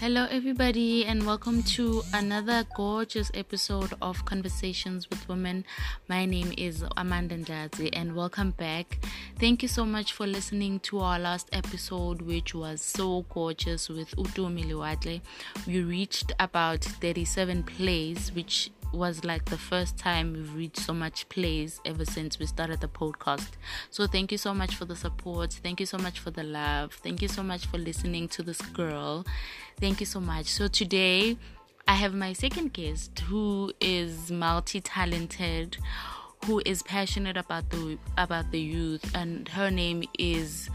Hello, everybody, and welcome to another gorgeous episode of Conversations with Women. My name is Amanda Ndazi, and welcome back. Thank you so much for listening to our last episode, which was so gorgeous with Utu Miliwatle. We reached about 37 plays, which was like the first time we've reached so much plays ever since we started the podcast. So thank you so much for the support. Thank you so much for the love. Thank you so much for listening to this girl. Thank you so much. So today I have my second guest who is multi-talented, who is passionate about the about the youth and her name is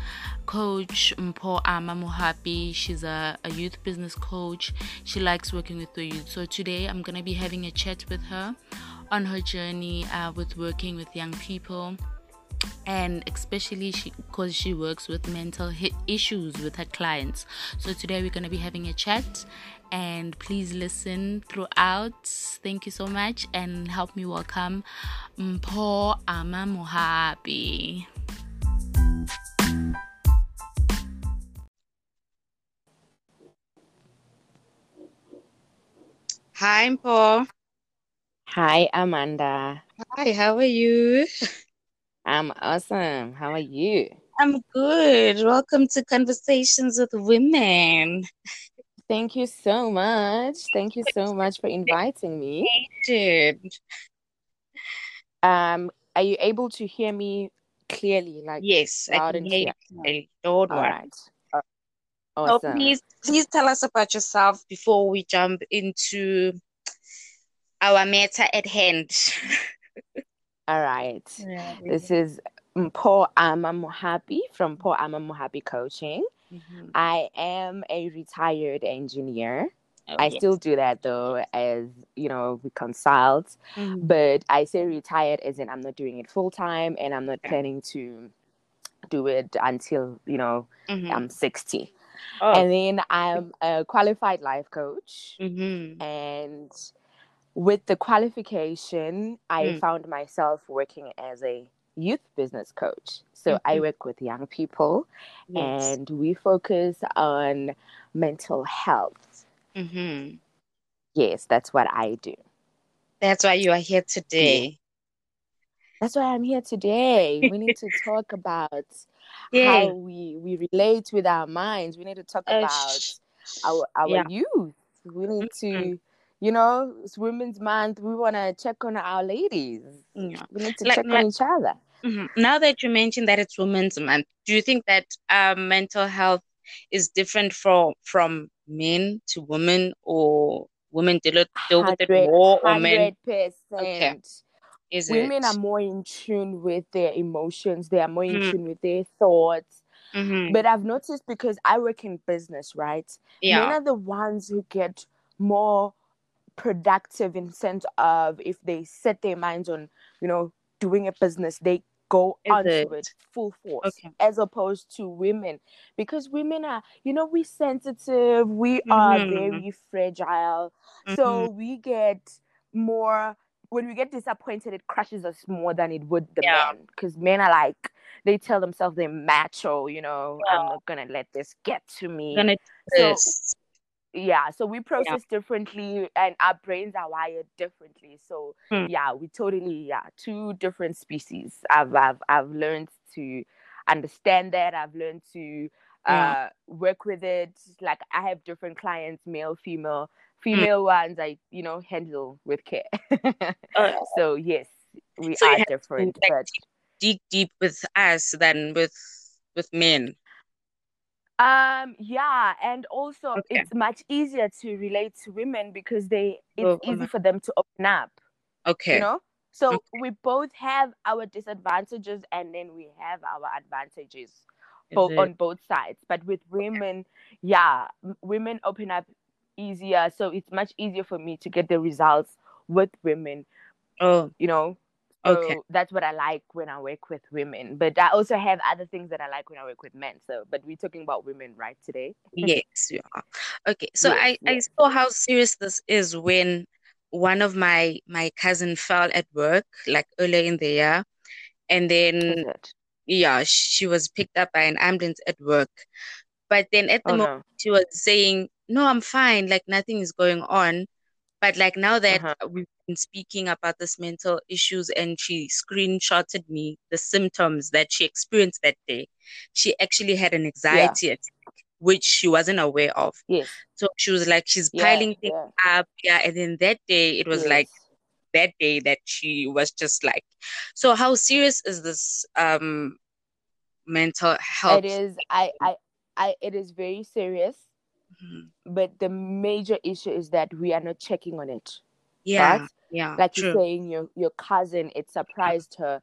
coach Mpho Ama Mohapi She's a, a youth business coach. She likes working with the youth. So today I'm going to be having a chat with her on her journey uh, with working with young people and especially because she, she, works with mental issues with her clients. So today we're going to be having a chat and please listen throughout. Thank you so much and help me welcome Mpho Ama Mohapi. Hi, Mpho. Hi, Amanda. Hi, how are you? I'm awesome. How are you? I'm good. Welcome to Conversations with Women. Thank you so much. Thank you so much for inviting me. Um, are you able to hear me clearly? Like yes, I can hear you. Don't worry. Right. Awesome. So please, please tell us about yourself before we jump into our matter at hand. All right. Yeah, this is Mpho Ama Mohapi from Mpho Ama Mohapi Coaching. Mm-hmm. I am a retired engineer. Oh, I yes. still do that though, as you know, we consult. Mm-hmm. But I say retired as in I'm not doing it full time and I'm not planning to do it until, you know, mm-hmm. I'm 60. Oh. And then I'm a qualified life coach. Mm-hmm. And with the qualification, I mm. found myself working as a youth business coach. So mm-hmm. I work with young people yes. and we focus on mental health. Mm-hmm. Yes, that's what I do. That's why you are here today. That's why I'm here today. we need to talk about yeah. how we we relate with our minds. We need to talk uh, about our our yeah. youth. We need mm-hmm. to, you know, it's Women's Month. We want to check on our ladies. Yeah. We need to like, check like, on each other. Mm-hmm. Now that you mentioned that it's Women's Month, do you think that um, mental health is different from from men to women, or women deal, deal with it more, or men? Okay. Is women it? are more in tune with their emotions they are more in mm. tune with their thoughts mm-hmm. but i've noticed because i work in business right yeah. men are the ones who get more productive in sense of if they set their minds on you know doing a business they go Is onto it? it? full force okay. as opposed to women because women are you know we're sensitive we mm-hmm. are very fragile mm-hmm. so we get more when we get disappointed, it crushes us more than it would the yeah. men. Because men are like, they tell themselves they're macho, you know, yeah. I'm not gonna let this get to me. So, yeah, so we process yeah. differently and our brains are wired differently. So hmm. yeah, we totally yeah, two different species. I've I've I've learned to understand that. I've learned to uh work with it. Like I have different clients, male, female Mm. female mm. ones I you know handle with care. uh, so yes, we so are different, like, but deep deep with us than with with men. Um yeah, and also okay. it's much easier to relate to women because they it's oh, easy for them to open up. Okay. You know? So okay. we both have our disadvantages and then we have our advantages both on both sides. But with women, okay. yeah, women open up easier. So it's much easier for me to get the results with women. Oh, you know. So okay. that's what I like when I work with women. But I also have other things that I like when I work with men. So, but we're talking about women right today. yes, you are. Okay. So yes, I yes. I saw how serious this is when one of my my cousin fell at work like earlier in the year, and then yeah, she was picked up by an ambulance at work. But then at the oh, moment, no. she was saying no, I'm fine. Like nothing is going on. But like now that uh-huh. we've been speaking about this mental issues and she screenshotted me the symptoms that she experienced that day, she actually had an anxiety yeah. attack, which she wasn't aware of. Yes. So she was like, she's piling yeah, things yeah. up. Yeah. And then that day, it was yes. like that day that she was just like, so how serious is this um mental health? It is. I, I, I, it is very serious. Mm-hmm. But the major issue is that we are not checking on it. Yeah. Right? Yeah. Like true. you're saying, your your cousin, it surprised her.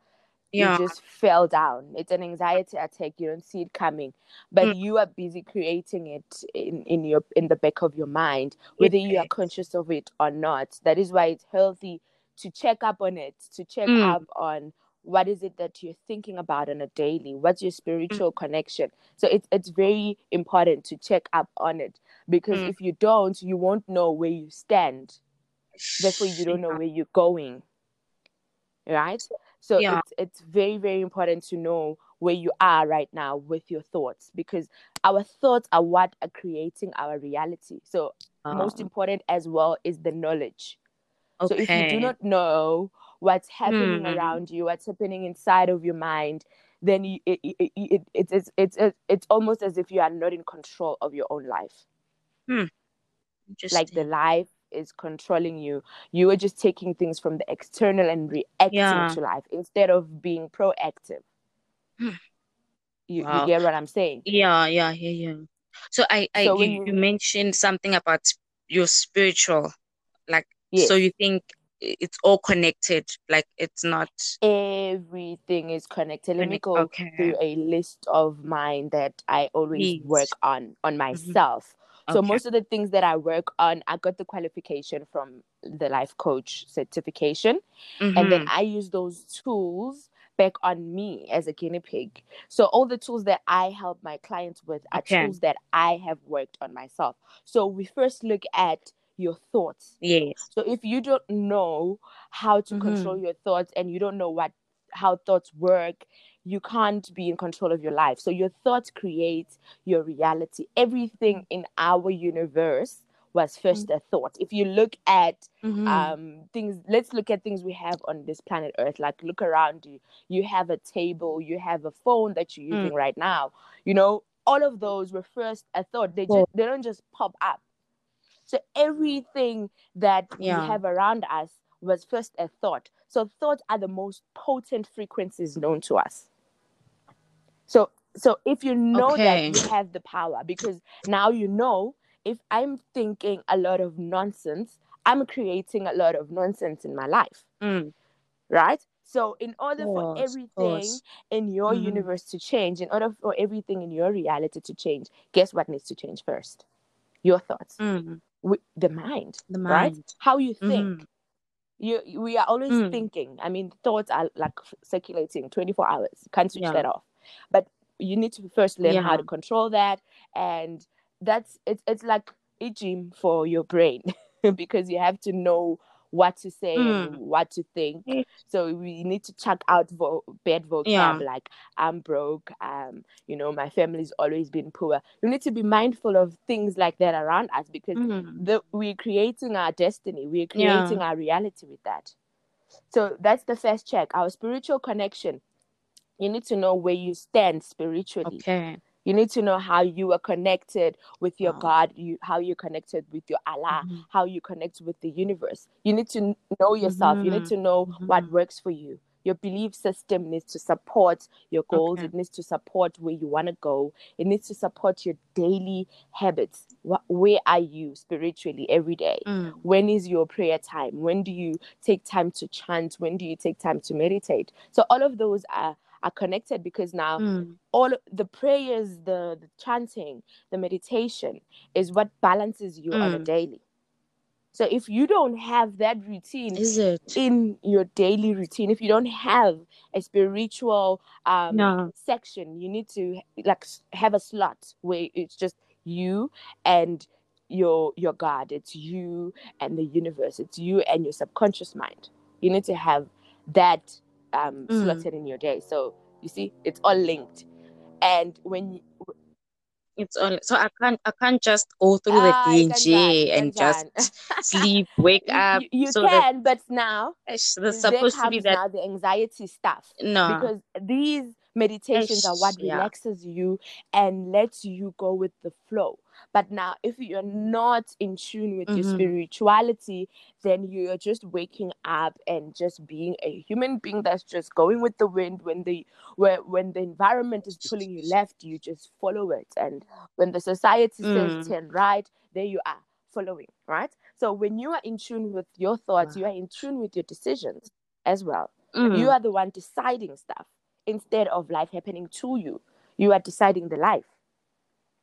Yeah. You just fell down. It's an anxiety attack. You don't see it coming, but mm. you are busy creating it in, in your in the back of your mind, whether you are conscious of it or not. That is why it's healthy to check up on it, to check mm. up on what is it that you're thinking about on a daily what's your mm. spiritual mm. connection so it's it's very important to check up on it because mm. if you don't you won't know where you stand therefore you don't know where you're going right so yeah. it's it's very very important to know where you are right now with your thoughts because our thoughts are what are creating our reality so most oh. important as well is the knowledge okay. so if you do not know what's happening mm. around you, what's happening inside of your mind, then you, it, it, it, it, it's, it's, it's almost as if you are not in control of your own life. Hmm. Like the life is controlling you. You are just taking things from the external and reacting yeah. to life instead of being proactive. Hmm. You, wow. you get what I'm saying? Yeah, yeah, yeah, yeah. So I, I so you, you mentioned something about your spiritual, like yes. so you think it's all connected like it's not everything is connected let me go okay. through a list of mine that i always Please. work on on mm-hmm. myself mm-hmm. so okay. most of the things that i work on i got the qualification from the life coach certification mm-hmm. and then mm-hmm. i use those tools back on me as a guinea pig so all the tools that i help my clients with are okay. tools that i have worked on myself so we first look at your thoughts. Yes. So if you don't know how to mm-hmm. control your thoughts and you don't know what how thoughts work, you can't be in control of your life. So your thoughts create your reality. Everything in our universe was 1st mm-hmm. a thought. If you look at mm-hmm. um, things, let's look at things we have on this planet Earth. Like look around you. You have a table. You have a phone that you're using mm. right now. You know, all of those were first a thought. They just they don't just pop up. So everything that yeah. we have around us was first a thought. So thoughts are the most potent frequencies known to us. So so if you know okay. that you have the power, because now you know if I'm thinking a lot of nonsense, I'm creating a lot of nonsense in my life. Mm. Right? So, in order course, for everything in your mm-hmm. universe to change, in order for everything in your reality to change, guess what needs to change first? Your thoughts. Mm the mind, the mind, right? How you think. Mm-hmm. You, we are always mm. thinking. I mean, thoughts are like circulating 24 hours. You can't switch yeah. that off. But you need to first learn yeah. how to control that. And that's it's it's like a gym for your brain because you have to know what to say mm. what to think. So we need to check out vo- bad vocab yeah. like I'm broke, um, you know, my family's always been poor. We need to be mindful of things like that around us because mm. the, we're creating our destiny, we're creating yeah. our reality with that. So that's the first check. Our spiritual connection. You need to know where you stand spiritually. Okay you need to know how you are connected with your wow. god you how you're connected with your allah mm-hmm. how you connect with the universe you need to know yourself mm-hmm. you need mm-hmm. to know mm-hmm. what works for you your belief system needs to support your goals okay. it needs to support where you want to go it needs to support your daily habits what, where are you spiritually every day mm. when is your prayer time when do you take time to chant when do you take time to meditate so all of those are are connected because now mm. all the prayers, the, the chanting, the meditation is what balances you mm. on a hmm. daily. So if you don't have that routine is it in your daily routine, if you don't have a spiritual um, no. section, you need to like have a slot where it's just you and your your God. It's you and the universe. It's you and your subconscious mind. You need to have that um, mm. slotted in your day. So you see, it's all linked. And when you, it's only so I can't I can't just go through the day and just sleep, wake up. You, you so can, but now there's supposed to be that now the anxiety stuff. No, because these meditations are what yeah. relaxes you and lets you go with the flow. But now, if you're not in tune with mm-hmm. your spirituality, then you're just waking up and just being a human being that's just going with the wind. When the where when the environment is pulling you left, you just follow it. And when the society mm. says turn right, there you are following, right? So when you are in tune with your thoughts, you are in tune with your decisions as well. Mm. You are the one deciding stuff instead of life happening to you. You are deciding the life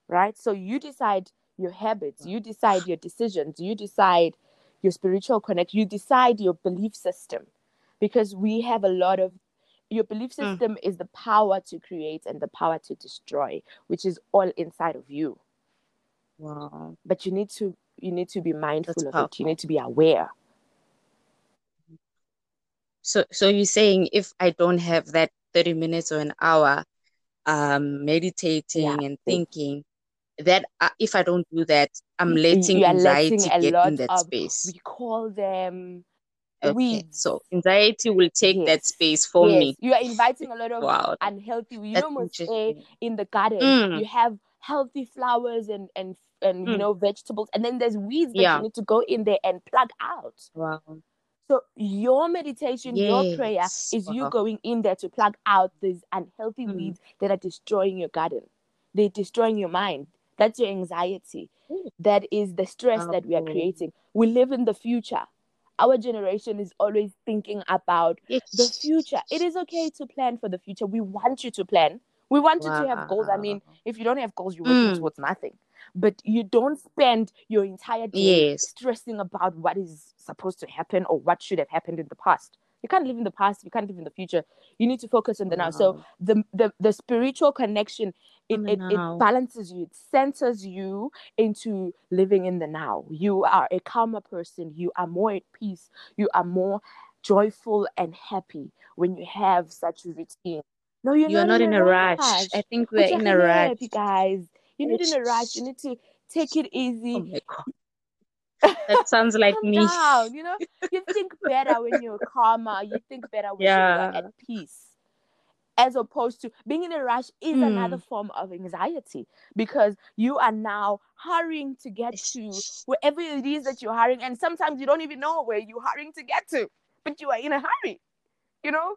right? So you decide your habits, you decide your decisions, you decide your spiritual connect, you decide your belief system because we have a lot of your belief hmm. system mm. is the power to create and the power to destroy, which is all inside of you. Wow. But you need to you need to be mindful That's of powerful. it. You need to be aware. So so you're saying if I don't have that 30 minutes or an hour um meditating yeah. and thinking, that uh, if I don't do that, I'm letting anxiety letting get in that space. We call them okay. weeds. So anxiety will take yes. that space for yes. me. You are inviting a lot of wow. unhealthy. You That's know, say in the garden, mm. you have healthy flowers and and and mm. you know vegetables, and then there's weeds that yeah. you need to go in there and plug out. Wow. So your meditation, yes. your prayer is wow. you going in there to plug out these unhealthy mm. weeds that are destroying your garden. They're destroying your mind that's your anxiety. That is the stress that we are creating. We live in the future. Our generation is always thinking about the future. It is okay to plan for the future. We want you to plan. We want wow. you to have goals. I mean, if you don't have goals, you're working mm. towards nothing. But you don't spend your entire day yes. stressing about what is supposed to happen or what should have happened in the past. You can't live in the past. You can't live in the future. You need to focus on the wow. now. So the, the the spiritual connection it, it, it, balances you, it centers you into living in the now. You are a calmer person, you are more at peace, you are more joyful and happy when you have such a routine. No, you're, you're not, not in, a rush. rush. I think we're in a rush. you guys. You're not in a rush. You need to take it easy. Oh. That sounds like me. Down, you know, you think better when you're calmer. You think better when yeah. you're at peace as opposed to being in a rush is mm. another form of anxiety because you are now hurrying to get to wherever it is that you're hurrying and sometimes you don't even know where you're hurrying to get to but you are in a hurry you know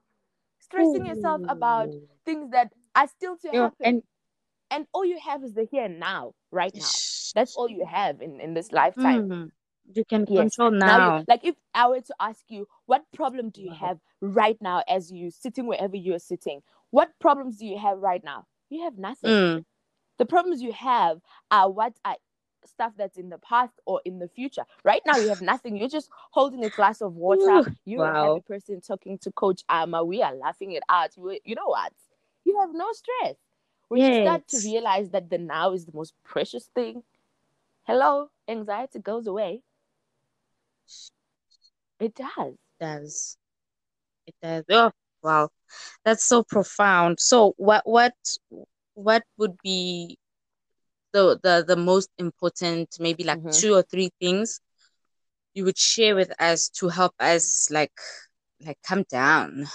stressing Ooh. yourself about things that are still to happen and and all you have is the here and now right now that's all you have in in this lifetime mm-hmm you can yes. control now. now like if I were to ask you, what problem do you have right now as you sitting wherever you're sitting? What problems do you have right now? You have nothing. Mm. The problems you have are what are stuff that's in the past or in the future. Right now, you have nothing. You're just holding a glass of water. You're wow. a happy person talking to Coach Ama. We are laughing it out. You, you know what? You have no stress. When yes. you start to realize that the now is the most precious thing, hello, anxiety goes away. It does. It does. It does. Oh, wow. That's so profound. So what what what would be the the, the most important, maybe like mm-hmm. two or three things you would share with us to help us like like come down,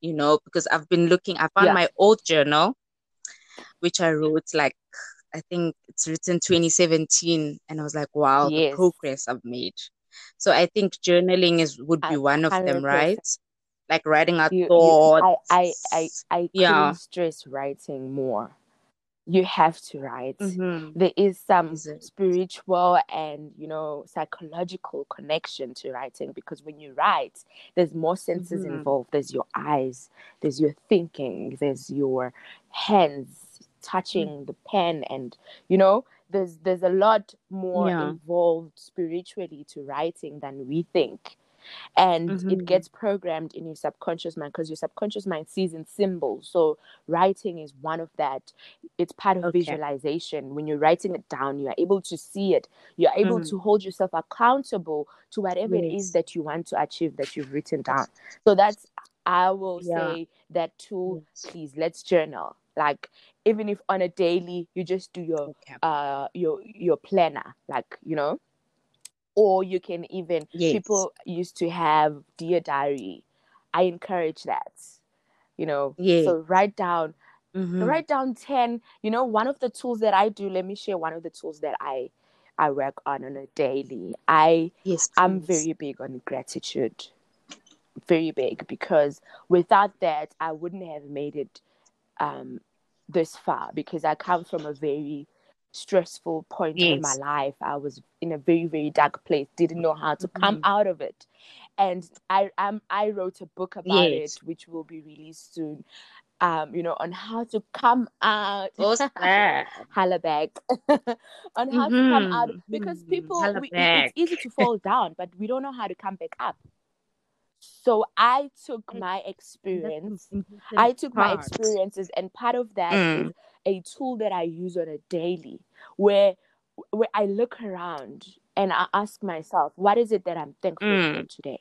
you know, because I've been looking, I found yeah. my old journal, which I wrote like I think it's written 2017, and I was like, wow, yes. the progress I've made. So I think journaling is would be one of them, right? Like writing our you, thoughts. You, I, I, I, I yeah. stress writing more. You have to write. Mm-hmm. There is some spiritual and you know psychological connection to writing because when you write, there's more senses mm-hmm. involved. There's your eyes, there's your thinking, there's your hands touching mm-hmm. the pen, and you know there's there's a lot more yeah. involved spiritually to writing than we think and mm-hmm. it gets programmed in your subconscious mind because your subconscious mind sees in symbols so writing is one of that it's part of okay. visualization when you're writing it down you are able to see it you're able mm-hmm. to hold yourself accountable to whatever yes. it is that you want to achieve that you've written down so that's i will yeah. say that too yes. please let's journal like even if on a daily you just do your okay. uh your your planner like you know or you can even yes. people used to have dear diary i encourage that you know yeah so write down mm-hmm. write down 10 you know one of the tools that i do let me share one of the tools that i i work on on a daily i yes please. i'm very big on gratitude very big because without that i wouldn't have made it um this far because i come from a very stressful point yes. in my life. I was in a very, very dark place, didn't know how to mm-hmm. come out of it. And I um, I wrote a book about yes. it, which will be released soon. Um, you know, on how to come out. What's that? Halleback. on how mm-hmm. to come out mm-hmm. because people, we, it's easy to fall down, but we don't know how to come back up. So I took my experience. I took my experiences, and part of that mm. is a tool that I use on a daily where where I look around and I ask myself, what is it that I'm thankful mm. for today?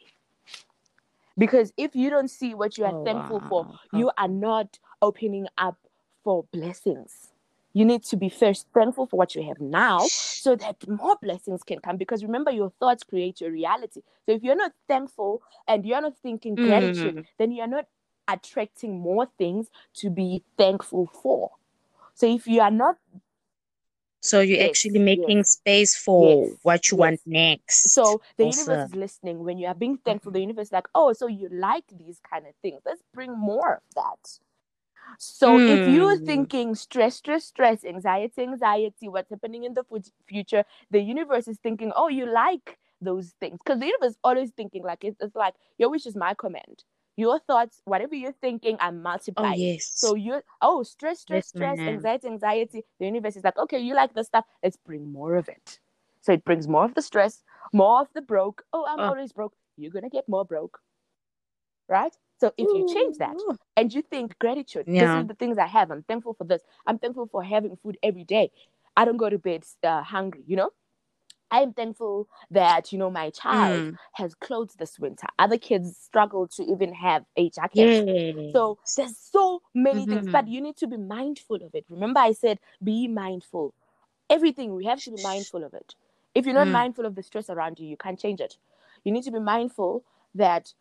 Because if you don't see what you are oh, thankful wow. for, you are not opening up for blessings. You need to be first thankful for what you have now so that more blessings can come. Because remember, your thoughts create your reality. So if you're not thankful and you're not thinking gratitude, mm. then you're not attracting more things to be thankful for. So if you are not so you're yes, actually making yes. space for yes, what you want next. So the also. universe is listening. When you are being thankful, the universe is like, oh, so you like these kind of things. Let's bring more of that. So mm. if you're hmm. thinking stress, stress, stress, anxiety, anxiety, what's happening in the future, the universe is thinking, oh, you like those things. Because the universe is always thinking like it's, it's like your wish is my command your thoughts, whatever you're thinking, are multiplied. Oh, yes. So you oh stress, stress, yes, stress, anxiety, anxiety. The universe is like, okay, you like the stuff, let's bring more of it. So it brings more of the stress, more of the broke. Oh, I'm oh. always broke. You're gonna get more broke. Right? So if you change that and you think gratitude, yeah. this is the things I have. I'm thankful for this. I'm thankful for having food every day. I don't go to bed uh, hungry, you know? I'm thankful that you know my child mm. has clothes this winter. Other kids struggle to even have a jacket. Yes. So there's so many mm-hmm. things, but you need to be mindful of it. Remember, I said be mindful. Everything we have to be mindful of it. If you're not mm. mindful of the stress around you, you can't change it. You need to be mindful that.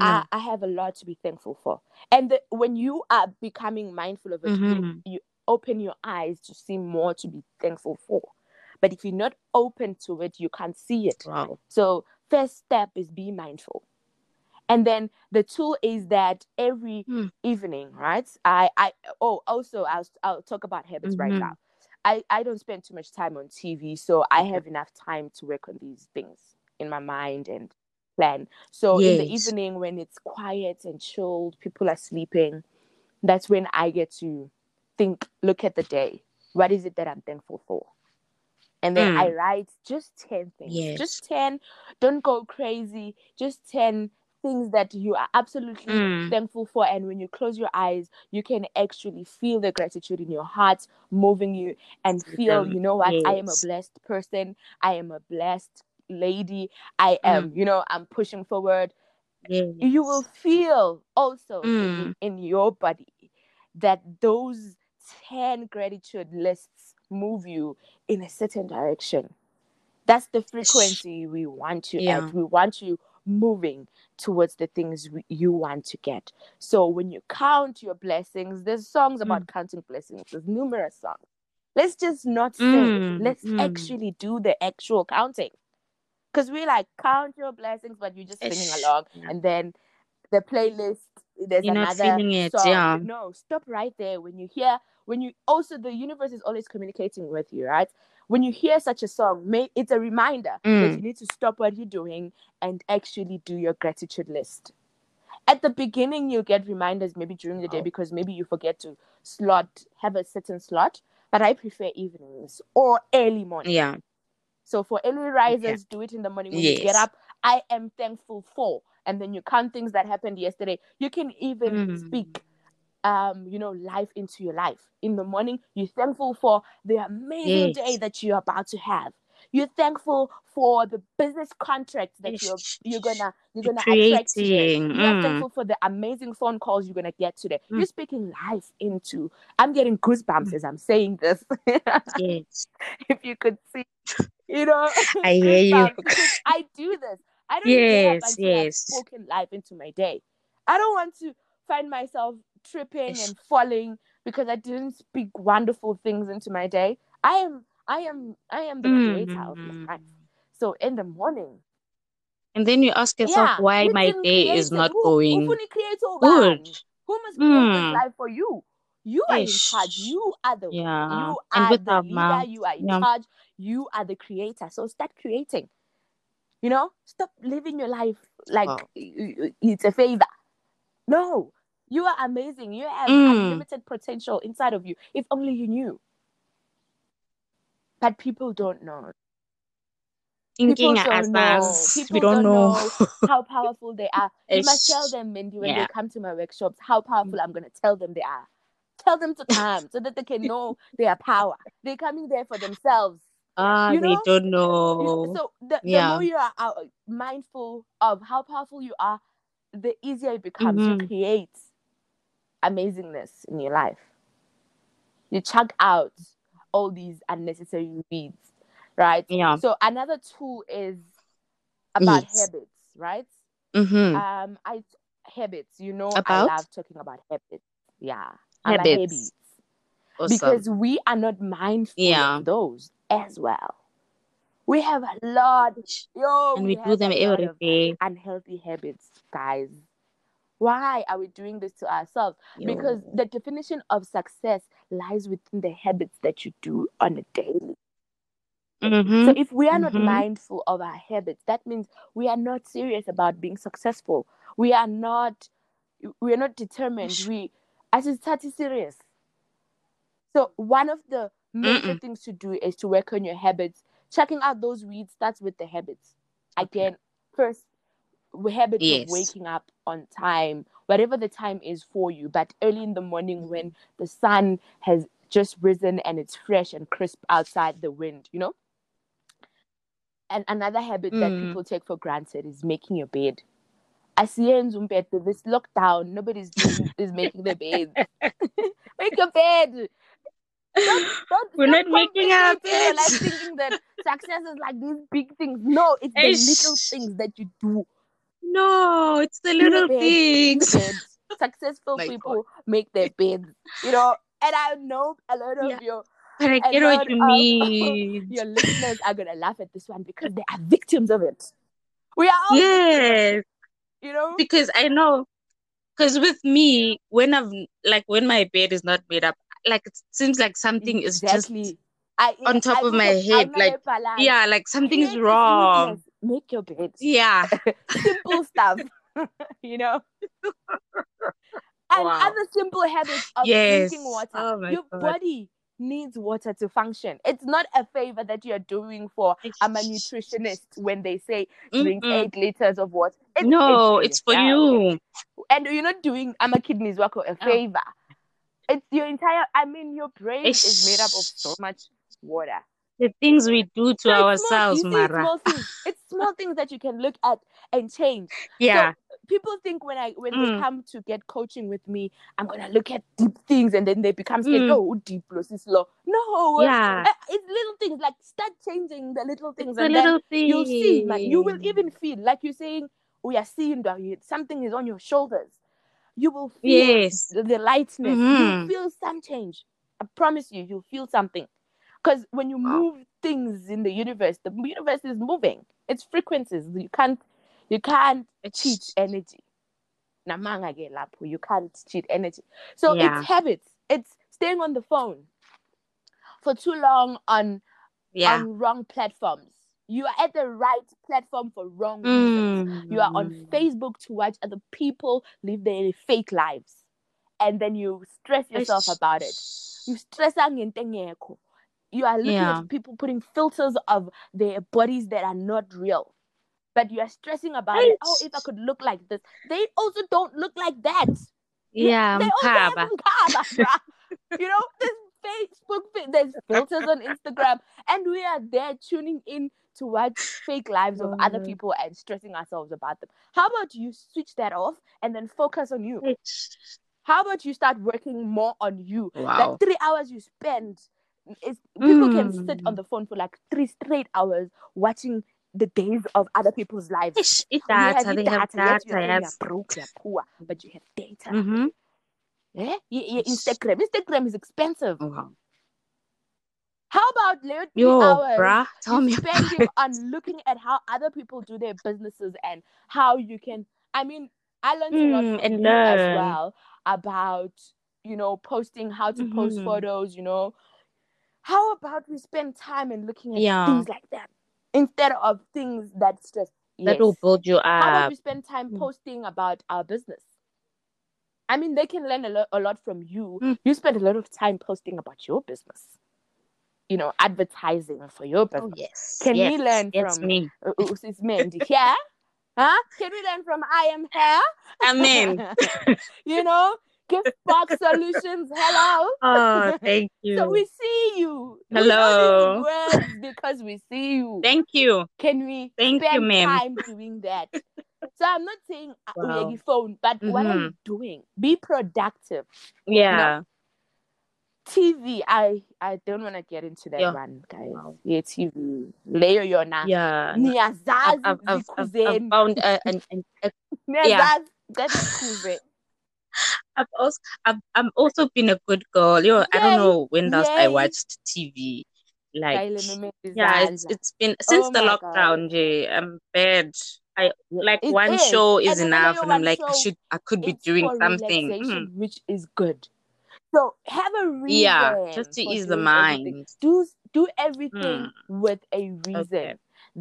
I, I, have a lot to be thankful for. And the, when you are becoming mindful of it, mm-hmm. you, you open your eyes to see more to be thankful for. But if you're not open to it, you can't see it. Wow. So first step is be mindful. And then the tool is that every mm. evening, right? I, I, oh, also I'll, I'll talk about habits mm-hmm. right now. I, I don't spend too much time on TV, so I have enough time to work on these things in my mind and plan. So yes. in the evening when it's quiet and chilled, people are sleeping, that's when I get to think, look at the day. What is it that I'm thankful for? and then mm. I write just 10 things. Yes. Just 10. Don't go crazy. Just 10 things that you are absolutely mm. thankful for. And when you close your eyes, you can actually feel the gratitude in your heart moving you and feel, you know what, yes. I am a blessed person. I am a blessed lady. I am, mm. you know, I'm pushing forward. Yes. You will feel also in, mm. in your body that those 10 gratitude lists move you in a certain direction. That's the frequency we want you yeah. at. We want you moving towards the things we, you want to get. So when you count your blessings, there's songs about mm. counting blessings. There's numerous songs. Let's just not sing. Mm. Let's mm. actually do the actual counting. Because we like count your blessings, but you're just singing along, yeah. and then the playlist there's You're another not feeling it, song. Yeah. No, stop right there. When you hear, when you also the universe is always communicating with you, right? When you hear such a song, may, it's a reminder mm. that you need to stop what you're doing and actually do your gratitude list. At the beginning, you'll get reminders maybe during the day because maybe you forget to slot have a certain slot. But I prefer evenings or early morning. Yeah. So for early risers, okay. do it in the morning when yes. you get up. I am thankful for and then you count things that happened yesterday you can even mm. speak um you know life into your life in the morning you're thankful for the amazing yes. day that you're about to have You're thankful for the business contracts that you're you're gonna you're gonna attract today. You're mm. thankful for the amazing phone calls you're gonna get today. Mm. You're speaking life into. I'm getting goosebumps mm. as I'm saying this. yes. If you could see, you know. I hear you. I do this. I don't yes, yes. spoken life into my day. I don't want to find myself tripping and falling because I didn't speak wonderful things into my day. I am I am I am the mm-hmm. creator of my life. So in the morning. And then you ask yourself yeah, why my day is not who, going who good. Who must create mm. this life for you? You are Ish. in charge. You are the yeah. you are the leader. Mouth. You are in yeah. charge. You are the creator. So start creating. You know, stop living your life like oh. it's a favor. No, you are amazing. You have mm. unlimited potential inside of you. If only you knew. But people don't know. Thinking people don't know. People we don't, don't know. know. how powerful they are. You must tell them, Mindy, when yeah. they come to my workshops, how powerful I'm going to tell them they are. Tell them to come so that they can know their power. They're coming there for themselves. Ah, you know? they don't know. So the, yeah. the more you are uh, mindful of how powerful you are, the easier it becomes mm-hmm. to create amazingness in your life. You chuck out all these unnecessary weeds, right? Yeah. So another tool is about habits, right? Mm-hmm. Um, I habits. You know, about? I love talking about habits. Yeah, habits. habits. Awesome. Because we are not mindful yeah. of those as well. We have a lot, yo, and we, we do them every day. Unhealthy habits, guys. Why are we doing this to ourselves? Yo. Because the definition of success lies within the habits that you do on a daily. Mm-hmm. So if we are not mm-hmm. mindful of our habits, that means we are not serious about being successful. We are not we are not determined. We as it's serious. So one of the major Mm-mm. things to do is to work on your habits. Checking out those weeds starts with the habits. Again, first habit yes. of waking up on time, whatever the time is for you, but early in the morning when the sun has just risen and it's fresh and crisp outside the wind, you know? And another habit mm. that people take for granted is making your bed. I see in Zumbeto, this lockdown, nobody's doing, is making their bed. Make your bed. Don't, don't, We're not making our bed. Like thinking that success is like these big things. No, it's the little things that you do no, it's the little things. Successful My people God. make their beds, you know. And I know a lot of yeah. you. But I get what you mean. Your listeners are gonna laugh at this one because they are victims of it. We are all yes, victims, you know, because I know. Because with me, when I've like when my bed is not made up, like it seems like something exactly. is just I, on top I, of my head. Like yeah, like something's wrong make your bed. Yeah. simple stuff, you know? and wow. other simple habits of yes. drinking water. Oh your God. body needs water to function. It's not a favor that you're doing for I'm a nutritionist when they say drink Mm-mm. eight liters of water. It's, no, it's, it's for you. And you're not doing I'm a kidneys work a oh. favor. Oh. It's your entire I mean your brain it's... is made up of so much water the things we do to so ourselves, small, Mara. Small. It's small things that you can look at and change. Yeah. So people think when I when mm. they come to get coaching with me, I'm gonna look at deep things and then they become scared. Mm. Oh, deep loss is low. No. Yeah. Uh, it's little things like start changing the little things it's and the little things. you'll see. Like you will even feel like you're saying, we are seeing that something is on your shoulders. You will feel yes. the lightness. Mm-hmm. You feel some change. I promise you, you'll feel something. Because when you move things in the universe, the universe is moving. It's frequencies. You can't you can't cheat energy. You can't cheat energy. So yeah. it's habits. It's staying on the phone for too long on yeah. on wrong platforms. You are at the right platform for wrong reasons. Mm. You are on. Facebook to watch other people live their fake lives. And then you stress yourself about it. You stress you are looking yeah. at people putting filters of their bodies that are not real. But you are stressing about right. it. Oh, if I could look like this. They also don't look like that. Yeah, they um, also have you know, there's Facebook, there's filters on Instagram, and we are there tuning in to watch fake lives of other oh. people and stressing ourselves about them. How about you switch that off and then focus on you? How about you start working more on you? Wow. That three hours you spend is people mm. can sit on mm. the phone for like three straight hours watching the days of other people's lives. Ish, it data, have, data, have data, yes. you're broke, you're poor, but you have data. Mm-hmm. Yeah? yeah, Instagram. Instagram is expensive. Wow. How about let Yo, hours bruh, tell me spending on looking at how other people do their businesses and how you can I mean I learned mm, a lot mm, and learn. as well about you know posting how to mm-hmm. post photos you know how about we spend time in looking at yeah. things like that instead of things that's just yes. that will build you up how about we spend time mm. posting about our business I mean, they can learn a lot, a lot from you. Mm. You spend a lot of time posting about your business you know, advertising for your oh, business. Oh, yes. Can yes. we learn it's from me? Uh, it's Mandy here? Huh? Can we learn from I am here? Amen. you know, gift box solutions. Hello. Oh, thank you. So we see you. Hello. words because we see you. Thank you. Can we thank spend you, ma'am. time doing that? So I'm not saying uh, wow. phone, but mm-hmm. what are you doing? Be productive. Yeah. Know? TV, I I don't want to get into that yeah. one, guys. Wow. Yeah, TV. Layer your na. Yeah. Niyazazi I've, I've, I've, I've found a, an, an, a, yeah. that is I've also I've, I've also been a good girl. You know, I don't know when last. I watched TV. Like yeah, it's it's been since oh the lockdown. Jay, I'm bad. I like it one is. show is and enough, and I'm like, I should, I could be doing something, mm. which is good. So have a reason. Yeah, just to ease the mind. Everything. Do do everything mm. with a reason. Okay.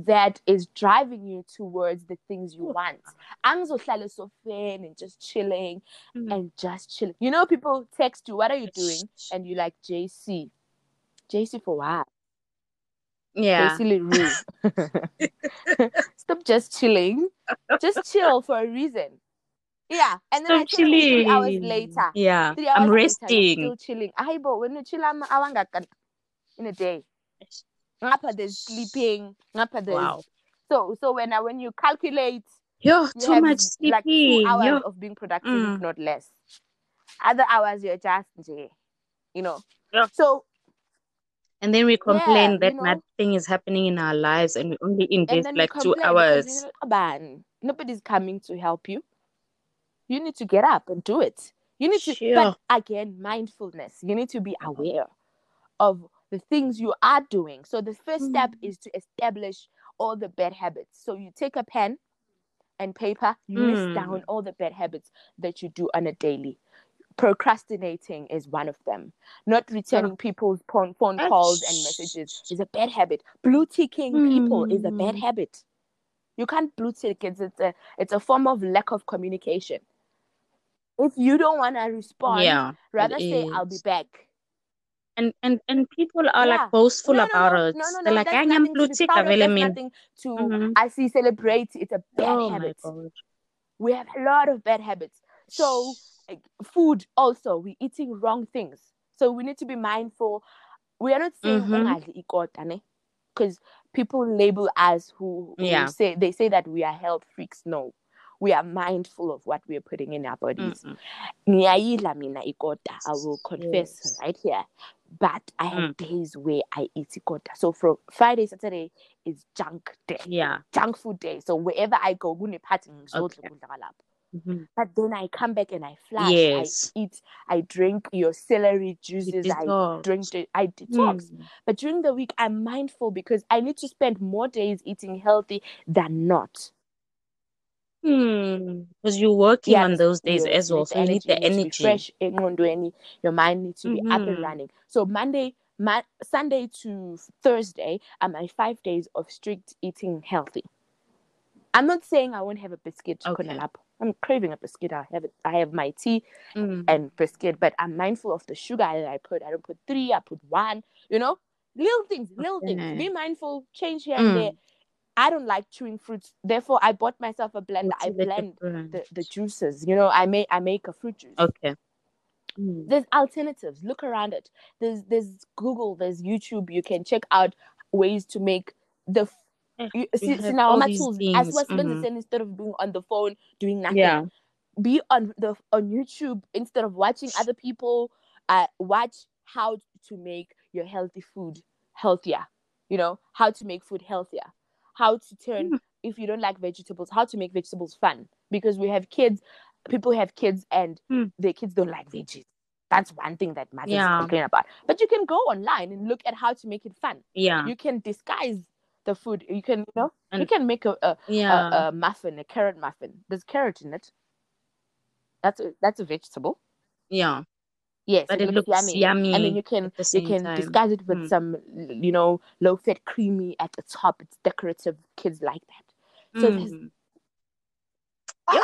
That is driving you towards the things you want. Angizohlala sofeni and just chilling mm. and just chilling. You know, people text you, "What are you doing?" And you like JC. JC for what? Yeah. Basically, rude. Stop just chilling. Just chill for a reason. Yeah, and then Stop I chilling. three hours later. Yeah, hours I'm later, resting. Still chilling. I but when you chill, I'm in a day. Ngapha there's sleeping. Ngapha there's wow. so so when I when you calculate, Yo, you too much sleeping. Like two hours Yo. of being productive, mm. if not less. Other hours you're just, you know. So and then we complain yeah, that you know, nothing is happening in our lives and we only invest like two hours. Nobody's coming to help you you need to get up and do it. You need to, sure. but again, mindfulness. You need to be aware of the things you are doing. So the first mm. step is to establish all the bad habits. So you take a pen and paper, you mm. list down all the bad habits that you do on a daily. Procrastinating is one of them. Not returning yeah. people's phone, phone calls and messages is a bad habit. Blue ticking mm. people is a bad mm. habit. You can't blue tick. It's, it's a it's a form of lack of communication if you don't want to respond, yeah, rather say is. I'll be back. And and and people are yeah. like boastful no, no, about no, it. No, no, They're like, I am blue tick nothing to mm-hmm. I see celebrate. It's a bad oh habit. We have a lot of bad habits. So food also, we're eating wrong things. So we need to be mindful. We are not saying mm-hmm. because people label us who, who yeah. say they say that we are health freaks. No we are mindful of what we are putting in our bodies. Ikota. I will confess yes. right here. But I have mm. days where I eat ikota. So from Friday, Saturday is junk day. Yeah. Junk food day. So wherever I go, party, okay. Mm-hmm. But then I come back and I flash. Yes. I eat, I drink your celery juices. I drink, I detox. Mm. But during the week, I'm mindful because I need to spend more days eating healthy than not. Hmm. Because you're working yeah, on those days as well, so you need the energy. Fresh, your mind needs to be mm-hmm. up and mm-hmm. running. So Monday, Ma- Sunday to Thursday are my five days of strict eating healthy. I'm not saying I won't have a biscuit. Okay. I'm craving a biscuit. I have it. I have my tea mm. and biscuit, but I'm mindful of the sugar that I put. I don't put three. I put one. You know, little things, little okay. things. Be mindful. Change here mm. and there I don't like chewing fruits. Therefore, I bought myself a blender. I blend the, the juices. You know, I make I make a fruit juice. Okay. Mm. There's alternatives. Look around it. There's there's Google. There's YouTube. You can check out ways to make the you, see, see now my tools as was mm-hmm. instead of being on the phone doing nothing yeah be on the on youtube instead of watching other people uh watch how to make your healthy food healthier you know how to make food healthier how to turn mm. if you don't like vegetables how to make vegetables fun because we have kids people have kids and mm. their kids don't like veggies that's one thing that mothers yeah. complain about. But you can go online and look at how to make it fun. Yeah. You can disguise the food. You can, you know, and, you can make a, a yeah. a, a, muffin, a carrot muffin. There's carrot in it. That's a that's a vegetable. Yeah. Yes, but it, it looks, yummy. yummy. And then you can you can time. disguise it with mm. some, you know, low fat creamy at the top. It's decorative. Kids like that. So mm.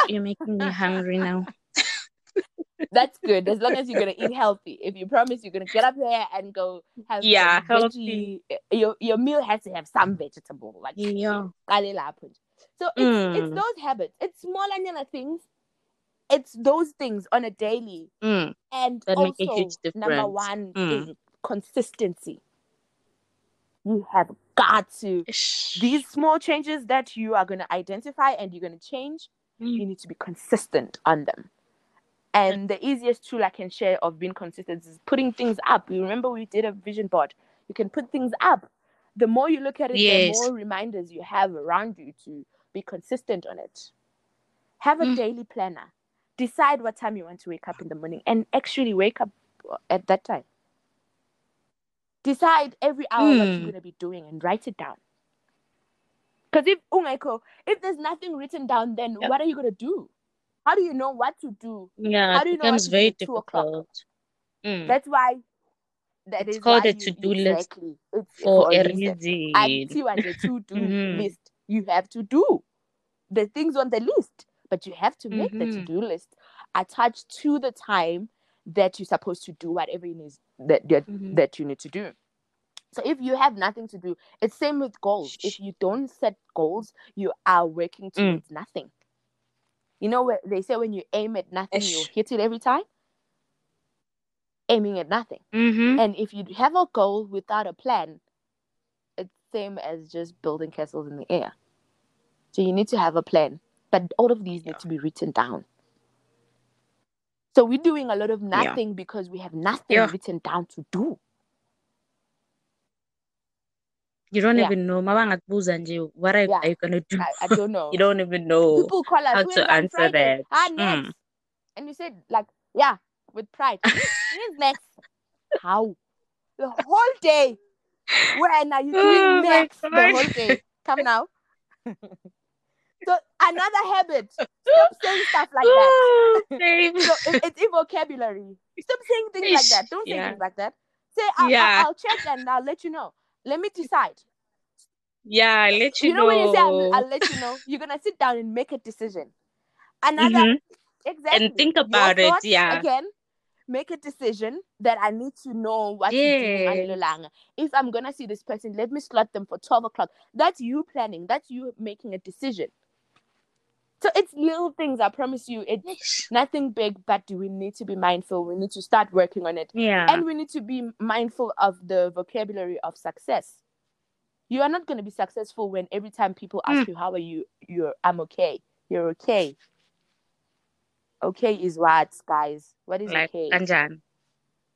you're making me hungry now. That's good as long as you're gonna eat healthy. If you promise you're gonna get up there and go have yeah healthy, veggie, your your meal has to have some vegetable like yeah. So it's mm. it's those habits. It's small and things. It's those things on a daily, mm. and that also number one mm. is consistency. You have got to these small changes that you are going to identify and you're going to change. Mm. You need to be consistent on them. And the easiest tool I can share of being consistent is putting things up. You remember we did a vision board. You can put things up. The more you look at it, yes. the more reminders you have around you to be consistent on it. Have a mm. daily planner. Decide what time you want to wake up in the morning and actually wake up at that time. Decide every hour mm. what you're mm. going to be doing and write it down. Because if, if there's nothing written down, then what are you going to do? How do you know what to do? Yeah, How do you it becomes very difficult. Mm. That's why that it's called a to-do list it's for, for a reason. And the to-do mm-hmm. list. You have to do the things on the list, but you have to make mm-hmm. the to-do list attached to the time that you're supposed to do whatever it is that that, mm-hmm. that you need to do. So if you have nothing to do, it's same with goals. If you don't set goals, you are working mm. towards mm. nothing. You know what they say when you aim at nothing, you hit it every time? Aiming at nothing. Mm-hmm. And if you have a goal without a plan, it's same as just building castles in the air. So you need to have a plan. But all of these need to be written down. So we're doing a lot of nothing yeah. because we have nothing yeah. written down to do. You don't yeah. even know. What are, yeah. are you gonna do? I, I don't know. you don't even know People call us, how to answer Friday? that. Ah, next. Mm. And you said like, yeah, with pride. Next? How? The whole day. When are you doing oh next? The whole day. Come now. another habit. Stop saying stuff like that. So it, it's in vocabulary. Stop saying things like that. Don't say yeah. things like that. Say, I'll, yeah. I'll, I'll check and I'll let you know let me decide. Yeah, I let you, you know. know. when you say I'll, I'll, let you know, you're gonna sit down and make a decision. Another mm-hmm. exactly and think about it. Yeah. Again, make a decision that I need to know what yeah. to do. If I'm gonna see this person, let me slot them for 12 o'clock. That's you planning, that's you making a decision. So it's little things, I promise you. It's nothing big, but we need to be mindful. We need to start working on it. Yeah. And we need to be mindful of the vocabulary of success. You are not going to be successful when every time people ask mm. you, How are you? You're, I'm okay. You're okay. Okay is what, guys? What is okay?" like, okay? Anjan.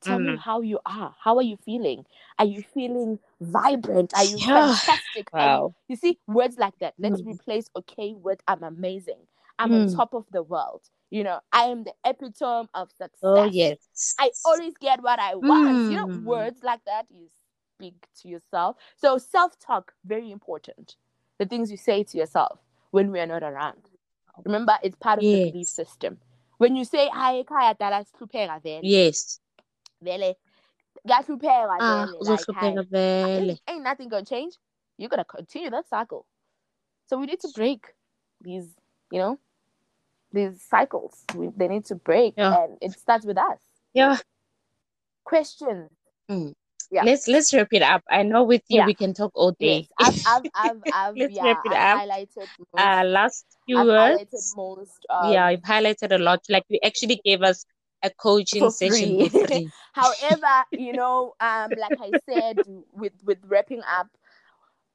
Tell mm. me how you are. How are you feeling? Are you feeling vibrant? Are you yeah. fantastic? Wow. You, you, see, words like that. Let's mm. replace okay with I'm amazing. I'm mm. on top of the world. You know, I am the epitome of success. Oh, yes. I always get what I want. You know, mm. words like that, you speak to yourself. So, self talk, very important. The things you say to yourself when we are not around. Remember, it's part of yes. the belief system. When you say, Hi, Kaya, Yes vele kuyahlupheka ah, uzohlupheka vele. ain't nothing gonna change. You're gonna continue that cycle. So we need to break these you know these cycles. We, they need to break yeah. and it starts with us. Yeah. Questions. Mm. yeah. Let's let's wrap it up. I know with you yeah. we can talk all day. Yes. I've, I've, I've, I've let's yeah, wrap it I've up. highlighted most, uh last few I've words. most um, yeah you've highlighted a lot. Like you actually gave us a coaching session for free. However, you know, um, like I said, with with wrapping up,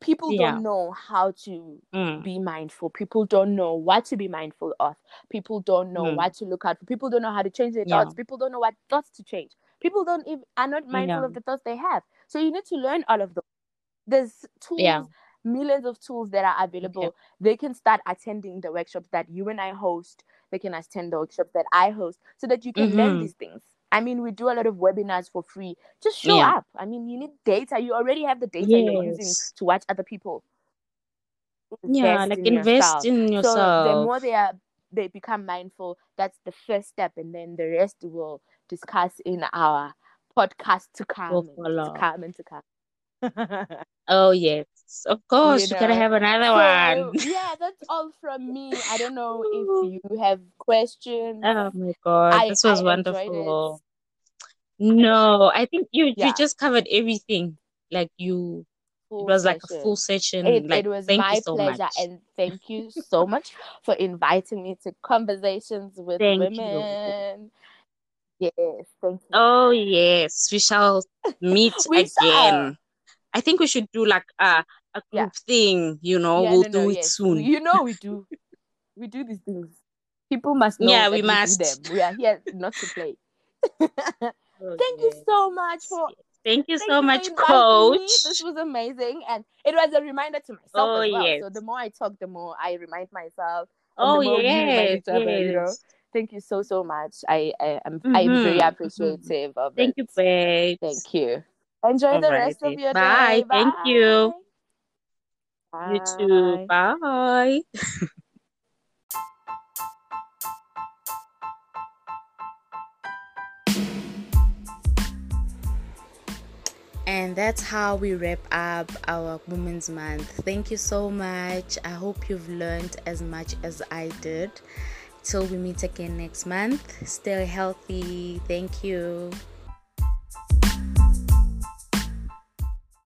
people yeah. don't know how to mm. be mindful people don't know what to be mindful of people don't know mm. what to look out for people don't know how to change their yeah. thoughts people don't know what thoughts to change people don't even are not mindful yeah. of the thoughts they have so you need to learn all of those there's tools millions of tools that are available okay. they can start attending the workshops that you and i host they can attend the workshops that i host so that you can mm-hmm. learn these things I mean, we do a lot of webinars for free. Just show yeah. up. I mean, you need data. You already have the data yes. you're using to watch other people. Invest yeah, like in invest yourself. in yourself. So the more they are, they become mindful. That's the first step, and then the rest will discuss in our podcast to come, to come and to come. oh yes, of course. You, know? gotta have another so, one. yeah, that's all from me. I don't know if oh. you have questions. Oh my god, I, this was I wonderful. No, I think you yeah. you just covered everything. Like you it was like a full session. It, like, it was my so pleasure, much. and thank you so much for inviting me to conversations with thank women. You. Yes, thank you. Oh yes, we shall meet we again. Shall. I think we should do like a a group yeah. thing. You know, yeah, we'll no, do no, it yes. soon. You know, we do. we do these things. People must know. Yeah, we must. them. We are here not to play. oh, Thank yes. you so much for. Thank you Thank so you much, Coach. Me. This was amazing, and it was a reminder to myself oh, as well. Yes. So the more I talk, the more I remind myself. Oh yes, yes. you know. Thank you so so much. I I am mm-hmm. I'm very mm-hmm. appreciative mm-hmm. of Thank it. you, babe. Thank you. Enjoy All the right, rest of your Bye. day. Bye. Thank you. Bye. You too. Bye. And that's how we wrap up our Women's Month. Thank you so much. I hope you've learned as much as I did. Till we meet again next month, stay healthy. Thank you.